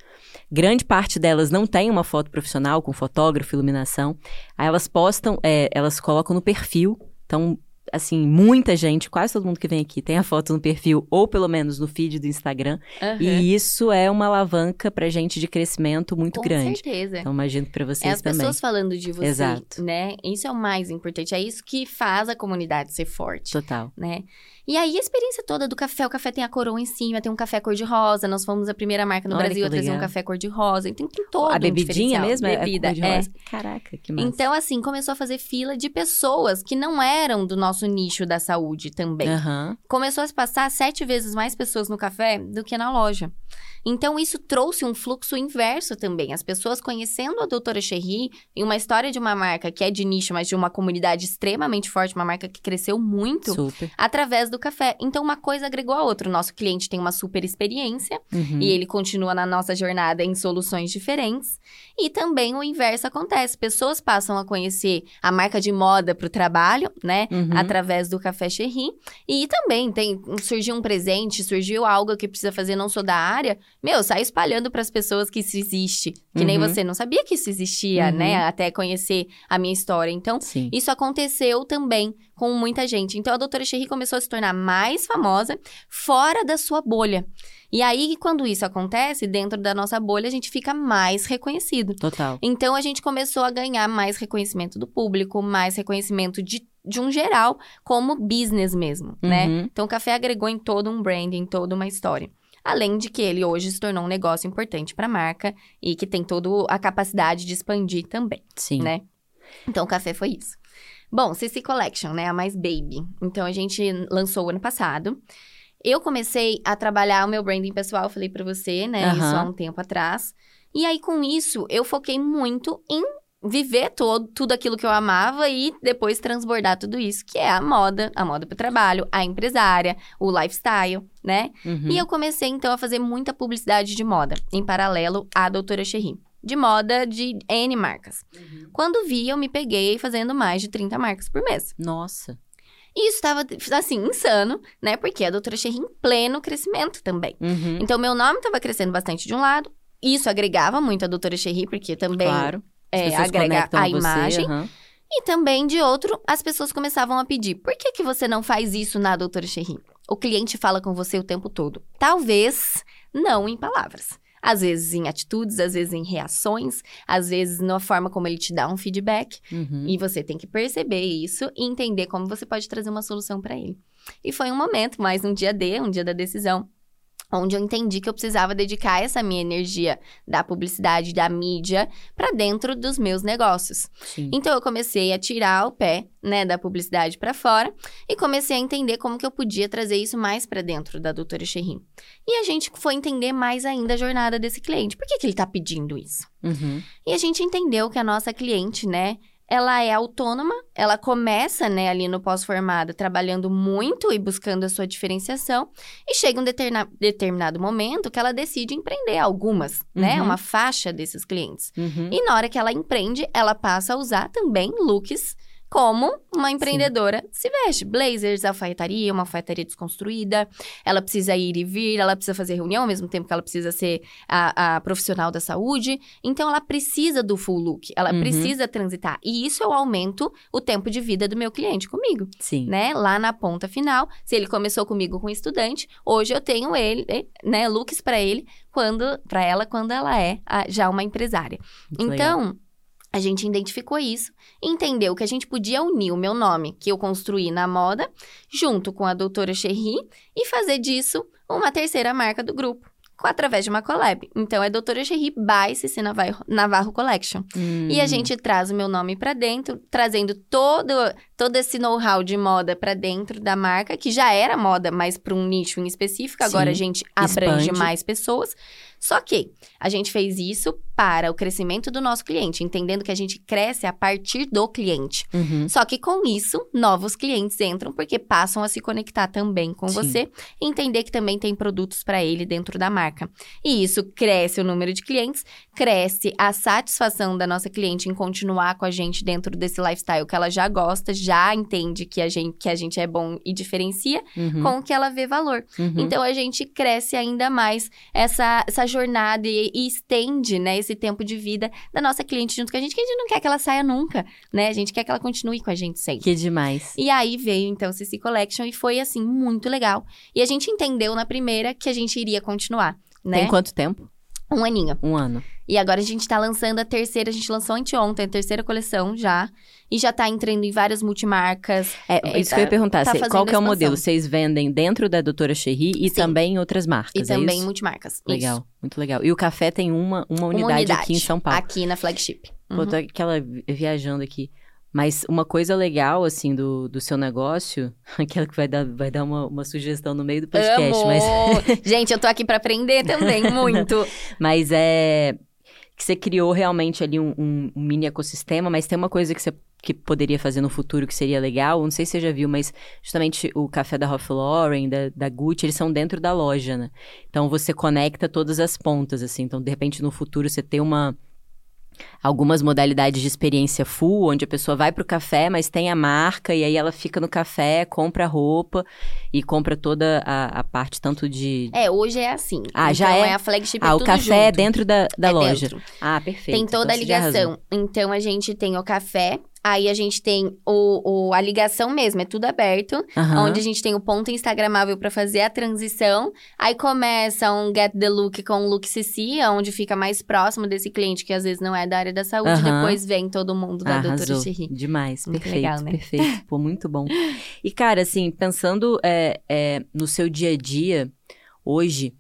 Grande parte delas não tem uma foto profissional com fotógrafo, iluminação. Aí elas postam, é, elas colocam no perfil. Então, assim, muita gente, quase todo mundo que vem aqui tem a foto no perfil ou pelo menos no feed do Instagram. Uhum. E isso é uma alavanca pra gente de crescimento muito Com grande. Com certeza. Então imagino que pra vocês é as também. pessoas falando de você, Exato. né? Isso é o mais importante, é isso que faz a comunidade ser forte. Total. Né? E aí, a experiência toda do café, o café tem a coroa em cima, tem um café cor-de-rosa. Nós fomos a primeira marca no Olha Brasil a trazer um café cor-de-rosa. Então, tem todo A um bebidinha mesmo? É Bebida, é. É. Caraca, que massa. Então, assim, começou a fazer fila de pessoas que não eram do nosso nicho da saúde também. Uhum. Começou a se passar sete vezes mais pessoas no café do que na loja. Então, isso trouxe um fluxo inverso também. As pessoas conhecendo a doutora Cherry e uma história de uma marca que é de nicho, mas de uma comunidade extremamente forte, uma marca que cresceu muito super. através do café. Então, uma coisa agregou a outra. O nosso cliente tem uma super experiência uhum. e ele continua na nossa jornada em soluções diferentes. E também o inverso acontece. Pessoas passam a conhecer a marca de moda para o trabalho, né? Uhum. Através do Café Cherry. E também tem surgiu um presente, surgiu algo que precisa fazer, não sou da área meu, sai espalhando para as pessoas que isso existe. Que nem Uhum. você não sabia que isso existia, Uhum. né? Até conhecer a minha história. Então, Sim. isso aconteceu também com muita gente. Então, a doutora Cherry começou a se tornar mais famosa fora da sua bolha. E aí, quando isso acontece, dentro da nossa bolha, a gente fica mais reconhecido. Total. Então, a gente começou a ganhar mais reconhecimento do público, mais reconhecimento de, de um geral, como business mesmo, né? Uhum. Então, o café agregou em todo um brand, em toda uma história. Além de que ele hoje se tornou um negócio importante para a marca e que tem toda a capacidade de expandir também Sim. né? Então, o café foi isso. Bom, CC Collection, né? A mais baby. Então, a gente lançou ano passado. Eu comecei a trabalhar o meu branding pessoal, falei pra você, né? Aham. Isso há um tempo atrás. E aí, com isso, eu foquei muito em viver todo, tudo aquilo que eu amava e depois transbordar tudo isso, que é a moda, a moda pro trabalho, a empresária, o lifestyle, né? Uhum. E eu comecei, então, a fazer muita publicidade de moda, em paralelo à Doutora Cherry. De moda de N marcas. Quando vi, eu me peguei fazendo mais de 30 marcas por mês. Nossa. E isso estava, assim, insano, né? Porque a Doutora Cherry em pleno crescimento também. Uhum. Então, meu nome estava crescendo bastante de um lado. Isso agregava muito a Doutora Cherry, porque também Claro. É, agrega a você, imagem. aham. E também, de outro, as pessoas começavam a pedir: por que, que você não faz isso na Doutora Cherry? O cliente fala com você o tempo todo. Talvez não em palavras. Às vezes em atitudes, às vezes em reações, às vezes na forma como ele te dá um feedback. Uhum. E você tem que perceber isso e entender como você pode trazer uma solução para ele. E foi um momento, mais um dia D, um dia da decisão, onde eu entendi que eu precisava dedicar essa minha energia da publicidade, da mídia, para dentro dos meus negócios. Sim. Então eu comecei a tirar o pé, né, da publicidade para fora e comecei a entender como que eu podia trazer isso mais para dentro da Doutora Cherry. E a gente foi entender mais ainda a jornada desse cliente. Por que, que ele tá pedindo isso? Uhum. E a gente entendeu que a nossa cliente, né, ela é autônoma, ela começa, né, ali no pós-formado, trabalhando muito e buscando a sua diferenciação, e chega um determinado momento que ela decide empreender algumas, né, Uhum. uma faixa desses clientes. Uhum. E na hora que ela empreende, ela passa a usar também looks como uma empreendedora se veste. Blazers, alfaiataria, uma alfaiataria desconstruída. Ela precisa ir e vir, ela precisa fazer reunião ao mesmo tempo que ela precisa ser a, a profissional da saúde. Então, ela precisa do full look, ela Uhum. precisa transitar. E isso eu aumento o tempo de vida do meu cliente comigo Sim. né? Lá na ponta final, se ele começou comigo com estudante, hoje eu tenho ele, né, looks para ele quando para ela quando ela é a- já uma empresária. Muito legal. A gente identificou isso, entendeu que a gente podia unir o meu nome, que eu construí na moda, junto com a doutora Cherry e fazer disso uma terceira marca do grupo. Através de uma collab. Então, é Doutora Cherry by Cici Navarro, Navarro Collection. E a Hum. gente traz o meu nome pra dentro, trazendo todo, todo esse know-how de moda pra dentro da marca, que já era moda, mas para um nicho em específico. Agora Sim. a gente abrange Expande. mais pessoas. Só que a gente fez isso para o crescimento do nosso cliente, entendendo que a gente cresce a partir do cliente. Uhum. Só que com isso, novos clientes entram porque passam a se conectar também com Sim. você entender que também tem produtos para ele dentro da marca. E isso cresce o número de clientes, cresce a satisfação da nossa cliente em continuar com a gente dentro desse lifestyle que ela já gosta, já entende que a gente, que a gente é bom e diferencia, Uhum. com o que ela vê valor. Uhum. Então a gente cresce ainda mais essa, essa jornada e, e estende, né, esse tempo de vida da nossa cliente junto com a gente, que a gente não quer que ela saia nunca, né? A gente quer que ela continue com a gente sempre. Que demais. E aí veio então o CC Collection e foi assim muito legal. E a gente entendeu na primeira que a gente iria continuar, né? Tem quanto tempo? Um aninho. Um ano. E agora a gente tá lançando a terceira, a gente lançou anteontem, a terceira coleção já. E já tá entrando em várias multimarcas. É, É, isso tá- que eu ia perguntar. tá cê- qual que é o modelo? Vocês vendem dentro da Doutora Cherry e Sim. também em outras E marcas, é também isso? multimarcas. Legal, Isso. muito legal. E o café tem uma, uma, Uma unidade, aqui em São Paulo. Aqui na flagship. Pô, Uhum. tô aquela vi- viajando aqui. Mas uma coisa legal, assim, do, do seu negócio, aquela que vai dar, vai dar uma, uma sugestão no meio do podcast, Amo! mas, Gente, eu tô aqui pra aprender também, muito. mas é que você criou realmente ali um, um- um mini ecossistema, mas tem uma coisa que você que poderia fazer no futuro que seria legal, não sei se você já viu, mas justamente o café da Ralph Lauren, da, da Gucci, eles são dentro da loja, né? Então você conecta todas as pontas, assim. Então, de repente, no futuro você tem uma algumas modalidades de experiência full, onde a pessoa vai para o café, mas tem a marca, e aí ela fica no café, compra a roupa e compra toda a, a parte tanto de. É, hoje é assim. Ah, já então, é? é a flagship é Ah, o tudo café é junto. dentro da, da É loja. dentro. Ah, perfeito. Tem toda Então a já ligação. Então a gente tem o café, aí a gente tem o, o- a ligação mesmo, é tudo aberto. Aham. Onde a gente tem o ponto instagramável para fazer a transição. Aí começa um Get the Look com o Look CC, onde fica mais próximo desse cliente que às vezes não é da área da saúde. Aham. Depois vem todo mundo da Doutora Arrasou. Thierry. Demais, Muito perfeito, legal, né? perfeito. Pô, muito bom. E, cara, assim, pensando é, é, no seu dia a dia, hoje,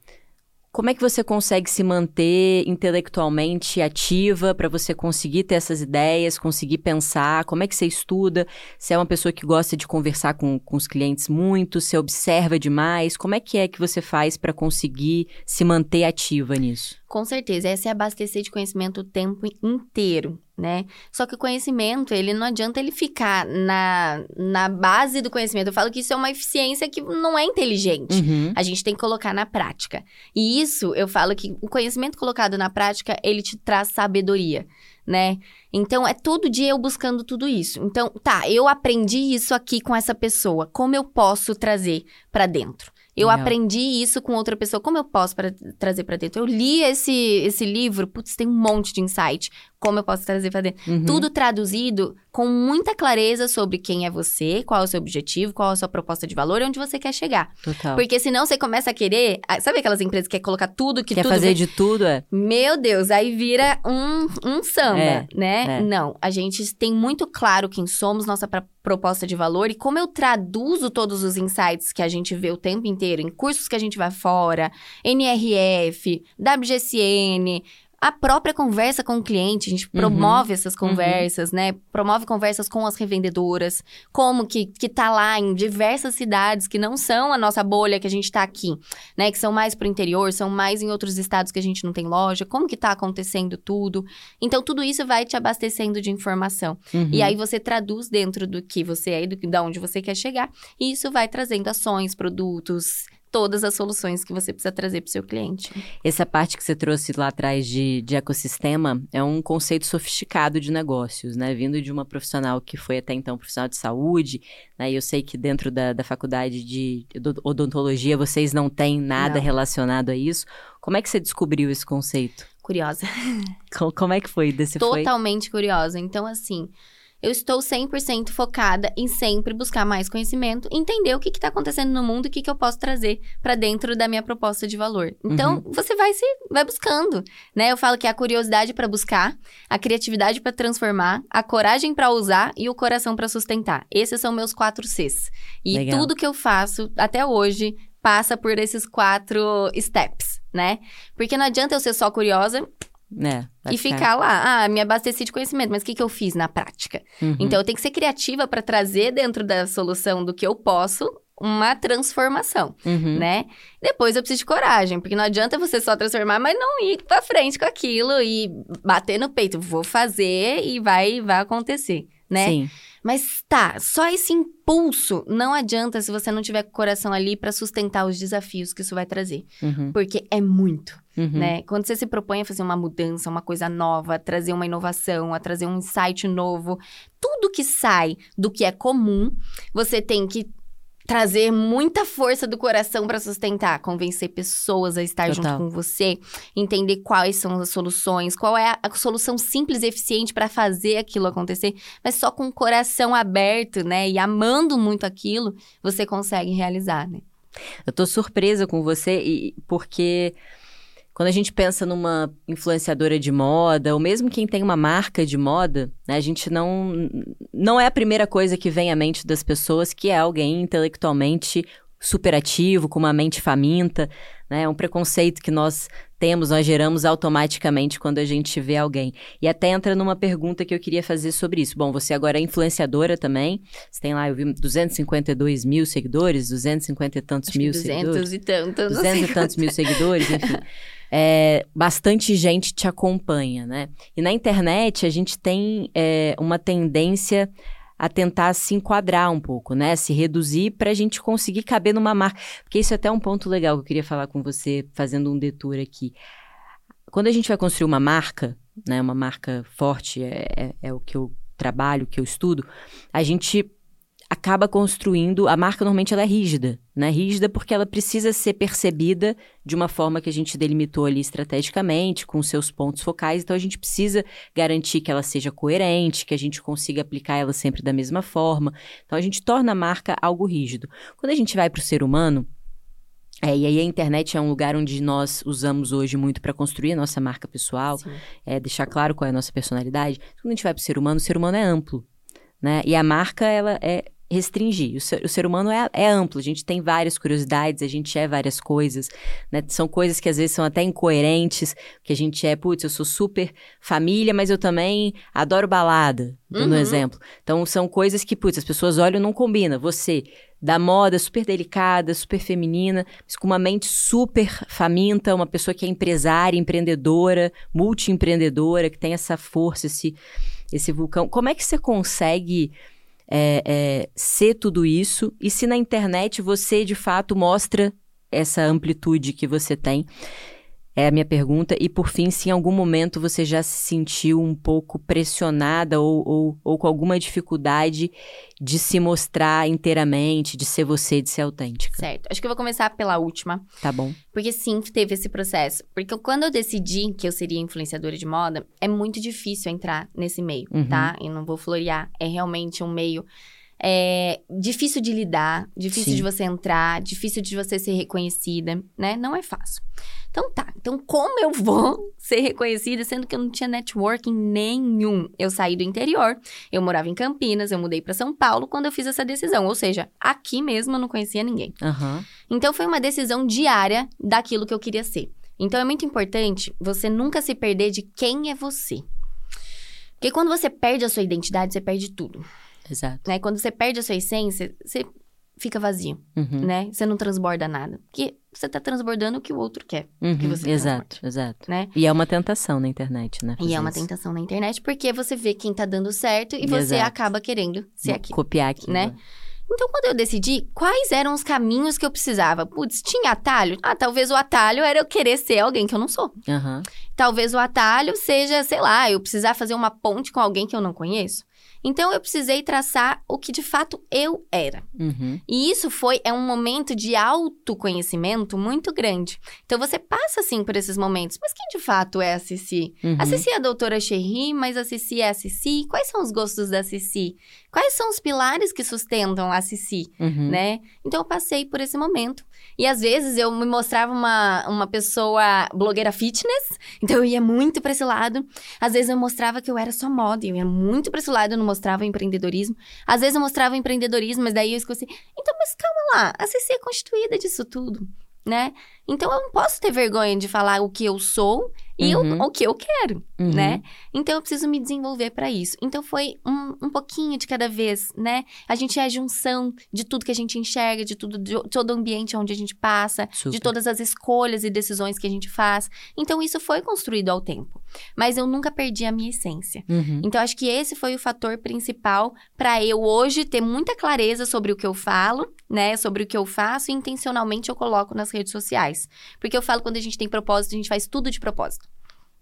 como é que você consegue se manter intelectualmente ativa para você conseguir ter essas ideias, conseguir pensar? Como é que você estuda? Você é uma pessoa que gosta de conversar com, com os clientes muito? Você observa demais? Como é que é que você faz para conseguir se manter ativa nisso? Com certeza, é abastecer de conhecimento o tempo inteiro, né? Só que o conhecimento, ele não adianta ele ficar na, na base do conhecimento. Eu falo que isso é uma eficiência que não é inteligente. Uhum. A gente tem que colocar na prática. E isso, eu falo que o conhecimento colocado na prática, ele te traz sabedoria, né? Então, é todo dia eu buscando tudo isso. Então, tá, eu aprendi isso aqui com essa pessoa. Como eu posso trazer pra dentro? Eu aprendi isso com outra pessoa. Como eu posso pra, trazer pra dentro? Eu li esse, esse livro, putz, tem um monte de insight. Como eu posso trazer pra dentro? Uhum. Tudo traduzido com muita clareza sobre quem é você, qual é o seu objetivo, qual é a sua proposta de valor e onde você quer chegar. Total. Porque senão você começa a querer. ah, Sabe aquelas empresas que quer colocar tudo que Quer tudo. fazer vem- de tudo, é? Meu Deus, aí vira um, um samba, É, né? é. Não, a gente tem muito claro quem somos, nossa proposta de valor e como eu traduzo todos os insights que a gente vê o tempo inteiro em cursos que a gente vai fora, NRF, WGSN. A própria conversa com o cliente, a gente Uhum, promove essas conversas, né? Promove conversas com as revendedoras, como que, que tá lá em diversas cidades que não são a nossa bolha que a gente tá aqui, né? Que são mais pro interior, são mais em outros estados que a gente não tem loja, como que tá acontecendo tudo. Então, tudo isso vai te abastecendo de informação. Uhum. E aí você traduz dentro do que você é e do, da onde você quer chegar, e isso vai trazendo ações, produtos, todas as soluções que você precisa trazer pro seu cliente. Essa parte que você trouxe lá atrás de, de ecossistema é um conceito sofisticado de negócios, né? Vindo de uma profissional que foi até então profissional de saúde, né? E eu sei que dentro da, da faculdade de odo- odontologia vocês não têm nada Não. relacionado a isso. Como é que você descobriu esse conceito? Curiosa. Co- Como é que foi? Desse foi? Totalmente curiosa. Então, assim, eu estou 100% focada em sempre buscar mais conhecimento, entender o que está acontecendo no mundo e o que, que eu posso trazer para dentro da minha proposta de valor. Então, você vai se vai buscando, né? Eu falo que é a curiosidade para buscar, a criatividade para transformar, a coragem para usar e o coração para sustentar. Esses são meus quatro Cs. E Legal. tudo que eu faço até hoje passa por esses quatro steps, né? Porque não adianta eu ser só curiosa É, vai e ficar lá, ah, me abasteci de conhecimento, mas o que, que eu fiz na prática? Uhum. Então, eu tenho que ser criativa para trazer dentro da solução do que eu posso uma transformação, Uhum. né? Depois eu preciso de coragem, porque não adianta você só transformar, mas não ir pra frente com aquilo e bater no peito. Vou fazer e vai, vai acontecer, né? Sim. Mas tá, só esse impulso não adianta se você não tiver com o coração ali para sustentar os desafios que isso vai trazer, Uhum. porque é muito Uhum. né? Quando você se propõe a fazer uma mudança, uma coisa nova, a trazer uma inovação, a trazer um insight novo, tudo que sai do que é comum, você tem que trazer muita força do coração para sustentar, convencer pessoas a estar Total. junto com você, entender quais são as soluções, qual é a, a solução simples e eficiente para fazer aquilo acontecer, mas só com o coração aberto, né, e amando muito aquilo, você consegue realizar, né? Eu tô surpresa com você e porque quando a gente pensa numa influenciadora de moda, ou mesmo quem tem uma marca de moda, né, a gente não não é a primeira coisa que vem à mente das pessoas que é alguém intelectualmente superativo, com uma mente faminta, né? É um preconceito que nós temos, nós geramos automaticamente quando a gente vê alguém. E até entra numa pergunta que eu queria fazer sobre isso. Bom, você agora é influenciadora também. Você tem lá, eu vi 252 mil seguidores, 250 e tantos Acho mil que seguidores. 200 e tantos, não 200 sei e tantos mil seguidores, enfim. É, bastante gente te acompanha, né? E na internet a gente tem é, uma tendência a tentar se enquadrar um pouco, né? Se reduzir para a gente conseguir caber numa marca. Porque isso é até um ponto legal que eu queria falar com você, fazendo um detour aqui. Quando a gente vai construir uma marca, né, uma marca forte, é, é, é o que eu trabalho, o que eu estudo, a gente acaba construindo. A marca normalmente ela é rígida, né? Rígida porque ela precisa ser percebida de uma forma que a gente delimitou ali estrategicamente, com seus pontos focais. Então a gente precisa garantir que ela seja coerente, que a gente consiga aplicar ela sempre da mesma forma. Então a gente torna a marca algo rígido. Quando a gente vai para o ser humano, é, e aí a internet é um lugar onde nós usamos hoje muito para construir a nossa marca pessoal, é, deixar claro qual é a nossa personalidade. Quando a gente vai para o ser humano, o ser humano é amplo. Né? E a marca, ela é restringir. O ser, o ser humano é, é, amplo, a gente tem várias curiosidades, a gente é várias coisas, né? São coisas que às vezes são até incoerentes, que a gente é, putz, eu sou super família, mas eu também adoro balada, dando uhum. um exemplo. Então, são coisas que, putz, as pessoas olham e não combina. Você, da moda, super delicada, super feminina, mas com uma mente super faminta, uma pessoa que é empresária, empreendedora, multiempreendedora, que tem essa força, esse, esse vulcão. Como é que você consegue é, é, ser tudo isso e se na internet você de fato mostra essa amplitude que você tem. É a minha pergunta. E por fim, se em algum momento você já se sentiu um pouco pressionada ou, ou, ou, com alguma dificuldade de se mostrar inteiramente, de ser você, de ser autêntica. Certo. Acho que eu vou começar pela última. Tá bom. Porque sim, teve esse processo. Porque quando eu decidi que eu seria influenciadora de moda, é muito difícil entrar nesse meio, uhum. tá? Eu não vou florear. É realmente um meio é difícil de lidar, difícil Sim. de você entrar, difícil de você ser reconhecida, né? Não é fácil. Então tá, então como eu vou ser reconhecida sendo que eu não tinha networking nenhum? Eu saí do interior, eu morava em Campinas, eu mudei para São Paulo quando eu fiz essa decisão, ou seja, aqui mesmo eu não conhecia ninguém. Uhum. Então foi uma decisão diária daquilo que eu queria ser. Então é muito importante você nunca se perder de quem é você. Porque quando você perde a sua identidade, você perde tudo. Exato. Né? Quando você perde a sua essência, você fica vazio, uhum. né? Você não transborda nada. Porque você tá transbordando o que o outro quer uhum. que você Exato, exato. Né? E é uma tentação na internet, né? E é uma tentação na internet, porque você vê quem tá dando certo e você exato. acaba querendo ser aqui. Copiar aqui. Né? Então, quando eu decidi quais eram os caminhos que eu precisava, putz, tinha atalho? Ah, talvez o atalho era eu querer ser alguém que eu não sou. Uhum. Talvez o atalho seja, sei lá, eu precisar fazer uma ponte com alguém que eu não conheço. Então eu precisei traçar o que de fato eu era. Uhum. E isso foi é um momento de autoconhecimento muito grande. Então você passa assim por esses momentos. Mas quem de fato é a Cici? Uhum. A Cici é a doutora Cherry, mas a Cici é a Cici. Quais são os gostos da Cici? Quais são os pilares que sustentam a Cici, uhum. né? Então eu passei por esse momento. E às vezes eu me mostrava uma, uma pessoa blogueira fitness, então eu ia muito para esse lado. Às vezes eu mostrava que eu era só moda, eu ia muito para esse lado, eu não mostrava empreendedorismo. Às vezes eu mostrava empreendedorismo, mas daí eu esqueci. Então, mas calma lá, a CC é constituída disso tudo, né? Então eu não posso ter vergonha de falar o que eu sou e uhum. o, o, que eu quero, uhum. né? Então eu preciso me desenvolver para isso. Então foi um, um pouquinho de cada vez, né? A gente é a junção de tudo que a gente enxerga, de tudo, de todo o ambiente onde a gente passa, Super. de todas as escolhas e decisões que a gente faz. Então isso foi construído ao tempo. Mas eu nunca perdi a minha essência. Uhum. Então acho que esse foi o fator principal para eu hoje ter muita clareza sobre o que eu falo, né? Sobre o que eu faço e intencionalmente eu coloco nas redes sociais. Porque eu falo quando a gente tem propósito, a gente faz tudo de propósito.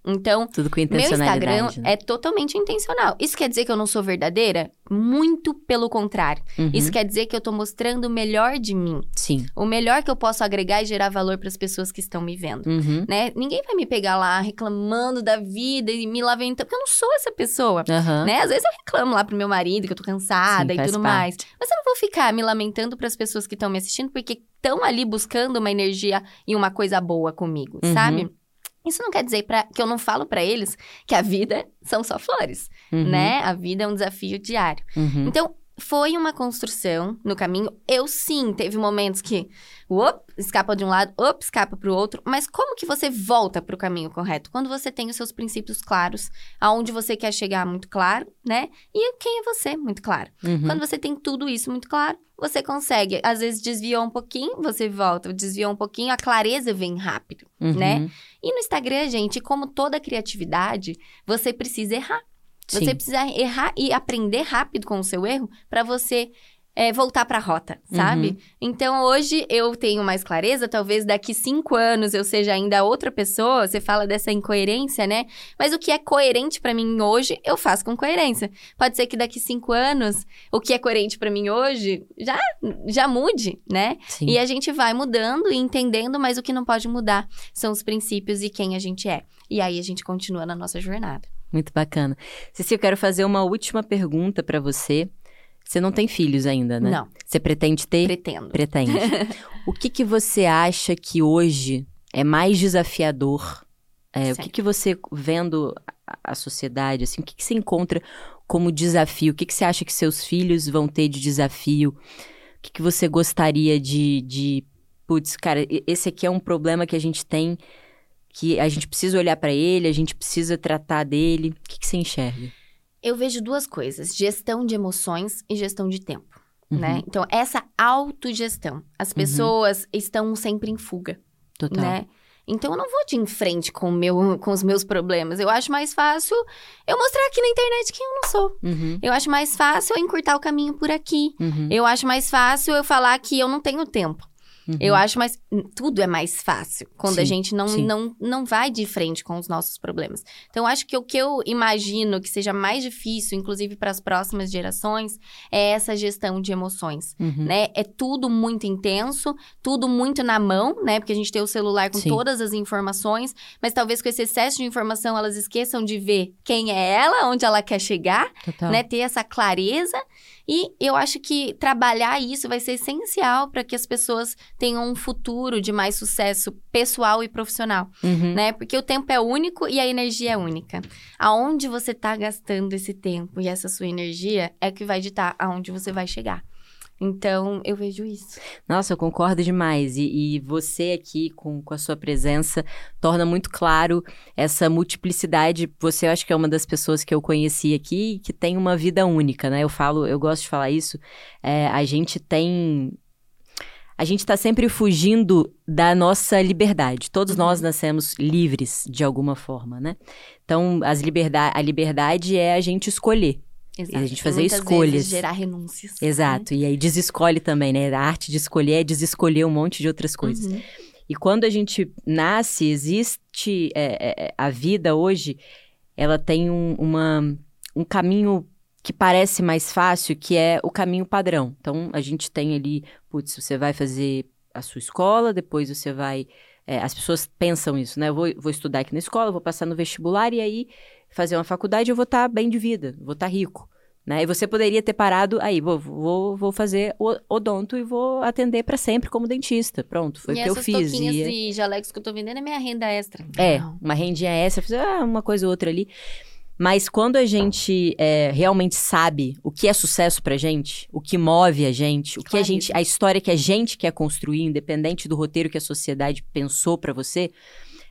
Então, Tudo com meu Instagram né? é totalmente intencional. Isso quer dizer que eu não sou verdadeira? Muito pelo contrário. Uhum. Isso quer dizer que eu tô mostrando o melhor de mim. Sim. O melhor que eu posso agregar e gerar valor para as pessoas que estão me vendo, uhum. né? Ninguém vai me pegar lá reclamando da vida e me lamentando, porque eu não sou essa pessoa, uhum. né? Às vezes eu reclamo lá pro meu marido que eu tô cansada Sim, e tudo parte. mais. Mas eu não vou ficar me lamentando para as pessoas que estão me assistindo porque estão ali buscando uma energia e uma coisa boa comigo, Uhum. sabe? Isso não quer dizer pra, que eu não falo pra eles que a vida são só flores, Uhum. né? A vida é um desafio diário. Uhum. Então, foi uma construção no caminho. Eu sim, teve momentos que, op, escapa de um lado, op, escapa pro outro. Mas como que você volta pro caminho correto? Quando você tem os seus princípios claros, aonde você quer chegar muito claro, né? E quem é você muito claro. Uhum. Quando você tem tudo isso muito claro, você consegue. Às vezes desviou um pouquinho, você volta, desviou um pouquinho, a clareza vem rápido, Uhum. né? E no Instagram, gente, como toda criatividade, você precisa errar. Você Sim. precisa errar e aprender rápido com o seu erro para você é, voltar para a rota, sabe? Uhum. Então hoje eu tenho mais clareza, talvez daqui cinco anos eu seja ainda outra pessoa. Você fala dessa incoerência, né? Mas o que é coerente para mim hoje, eu faço com coerência. Pode ser que daqui cinco anos o que é coerente para mim hoje já já mude, né? Sim. E a gente vai mudando e entendendo, mas o que não pode mudar são os princípios e quem a gente é. E aí a gente continua na nossa jornada. Muito bacana. Ceci, eu quero fazer uma última pergunta para você. Você não tem filhos ainda, né? Não. Você pretende ter? Pretendo. Pretende. o que, que você acha que hoje é mais desafiador? É, o que, que você, vendo a, sociedade, assim, o que, que você encontra como desafio? O que, que você acha que seus filhos vão ter de desafio? O que, que você gostaria de, de... Putz, cara, esse aqui é um problema que a gente tem, que a gente precisa olhar para ele, a gente precisa tratar dele. O que, que você enxerga? Eu vejo duas coisas: gestão de emoções e gestão de tempo. Uhum. Né? Então, essa autogestão. As uhum. pessoas uhum. estão sempre em fuga. Total. Né? Então, eu não vou de em frente com, meu, com os meus problemas. Eu acho mais fácil eu mostrar aqui na internet quem eu não sou. Uhum. Eu acho mais fácil eu encurtar o caminho por aqui. Uhum. Eu acho mais fácil eu falar que eu não tenho tempo. Uhum. Eu acho mais. Tudo é mais fácil quando sim, a gente não, não, não vai de frente com os nossos problemas. Então, eu acho que o que eu imagino que seja mais difícil, inclusive para as próximas gerações, é essa gestão de emoções. Uhum. Né? É tudo muito intenso, tudo muito na mão, né? Porque a gente tem o celular com sim. todas as informações, mas talvez com esse excesso de informação elas esqueçam de ver quem é ela, onde ela quer chegar, Total. né? Ter essa clareza. E eu acho que trabalhar isso vai ser essencial para que as pessoas tenham um futuro de mais sucesso pessoal e profissional, uhum. né? Porque o tempo é único e a energia é única. Aonde você está gastando esse tempo e essa sua energia é que vai ditar aonde você vai chegar. Então, eu vejo isso. Nossa, eu concordo demais. E, e, você aqui, com, com a sua presença, torna muito claro essa multiplicidade. Você, eu acho que é uma das pessoas que eu conheci aqui que tem uma vida única, né? Eu falo, eu gosto de falar isso. É, a gente tem a gente está sempre fugindo da nossa liberdade. Todos uhum. nós nascemos livres de alguma forma, né? Então, as liberdade, a liberdade é a gente escolher. Exato. E a gente fazer muitas escolhas. Vezes gerar renúncias. Né? Exato. Né? E aí desescolhe também, né? A arte de escolher é desescolher um monte de outras coisas. Uhum. E quando a gente nasce, existe é, é, a vida hoje, ela tem um, uma, um caminho que parece mais fácil, que é o caminho padrão. Então, a gente tem ali, putz, você vai fazer a sua escola, depois você vai. É, as pessoas pensam isso, né? Eu vou, vou estudar aqui na escola, vou passar no vestibular e aí fazer uma faculdade, eu vou estar tá bem de vida, vou estar tá rico. Né? E você poderia ter parado aí, vou, vou, vou fazer odonto e vou atender para sempre como dentista. Pronto, foi o que eu fiz. E essas e jalecos que eu tô vendendo é minha renda extra. É, uma rendinha extra, fiz ah, uma coisa ou outra ali. Mas quando a gente é, realmente sabe o que é sucesso pra gente, o que move a gente, o que claro. a gente, a história que a gente quer construir, independente do roteiro que a sociedade pensou para você,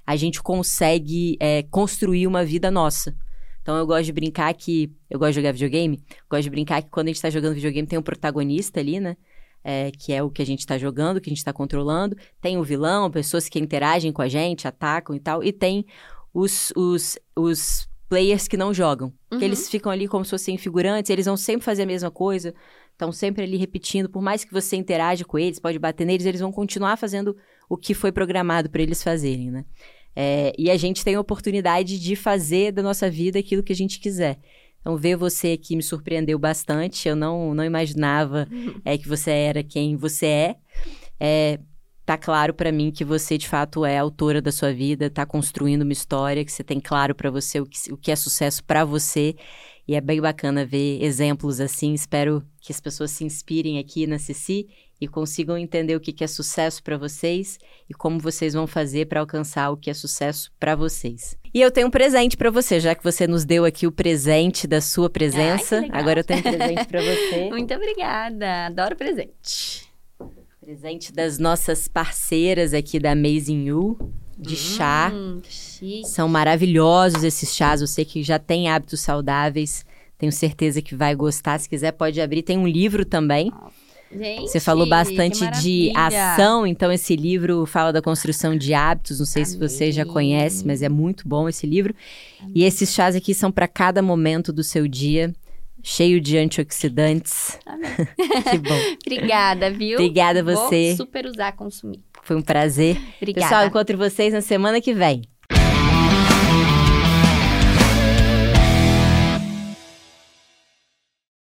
a gente consegue é, construir uma vida nossa. Então eu gosto de brincar que. Eu gosto de jogar videogame. Gosto de brincar que quando a gente tá jogando videogame tem um protagonista ali, né? É, que é o que a gente tá jogando, que a gente tá controlando. Tem o vilão, pessoas que interagem com a gente, atacam e tal. E tem os, os, os players que não jogam. Uhum. Que eles ficam ali como se fossem figurantes, eles vão sempre fazer a mesma coisa. Estão sempre ali repetindo. Por mais que você interaja com eles, pode bater neles, eles vão continuar fazendo o que foi programado para eles fazerem, né? É, e a gente tem a oportunidade de fazer da nossa vida aquilo que a gente quiser. Então, ver você aqui me surpreendeu bastante. Eu não, não imaginava é, que você era quem você é. é tá claro para mim que você, de fato, é autora da sua vida, tá construindo uma história, que você tem claro para você o que, o que é sucesso para você. E é bem bacana ver exemplos assim. Espero que as pessoas se inspirem aqui na Ceci e consigam entender o que é sucesso para vocês e como vocês vão fazer para alcançar o que é sucesso para vocês. E eu tenho um presente para você, já que você nos deu aqui o presente da sua presença. Ai, Agora eu tenho um presente para você. Muito obrigada, adoro presente. Presente das nossas parceiras aqui da Amazing You, de hum, chá. Chique. São maravilhosos esses chás, você que já tem hábitos saudáveis. Tenho certeza que vai gostar. Se quiser, pode abrir. Tem um livro também. Gente, Você falou bastante de ação, então esse livro fala da construção de hábitos. Não sei se você já conhece, mas é muito bom esse livro. E esses chás aqui são para cada momento do seu dia. cheio de antioxidantes. Amém. que bom. Obrigada, viu? Obrigada a você. Vou super usar, consumir. Foi um prazer. Obrigada. Pessoal, encontro vocês na semana que vem.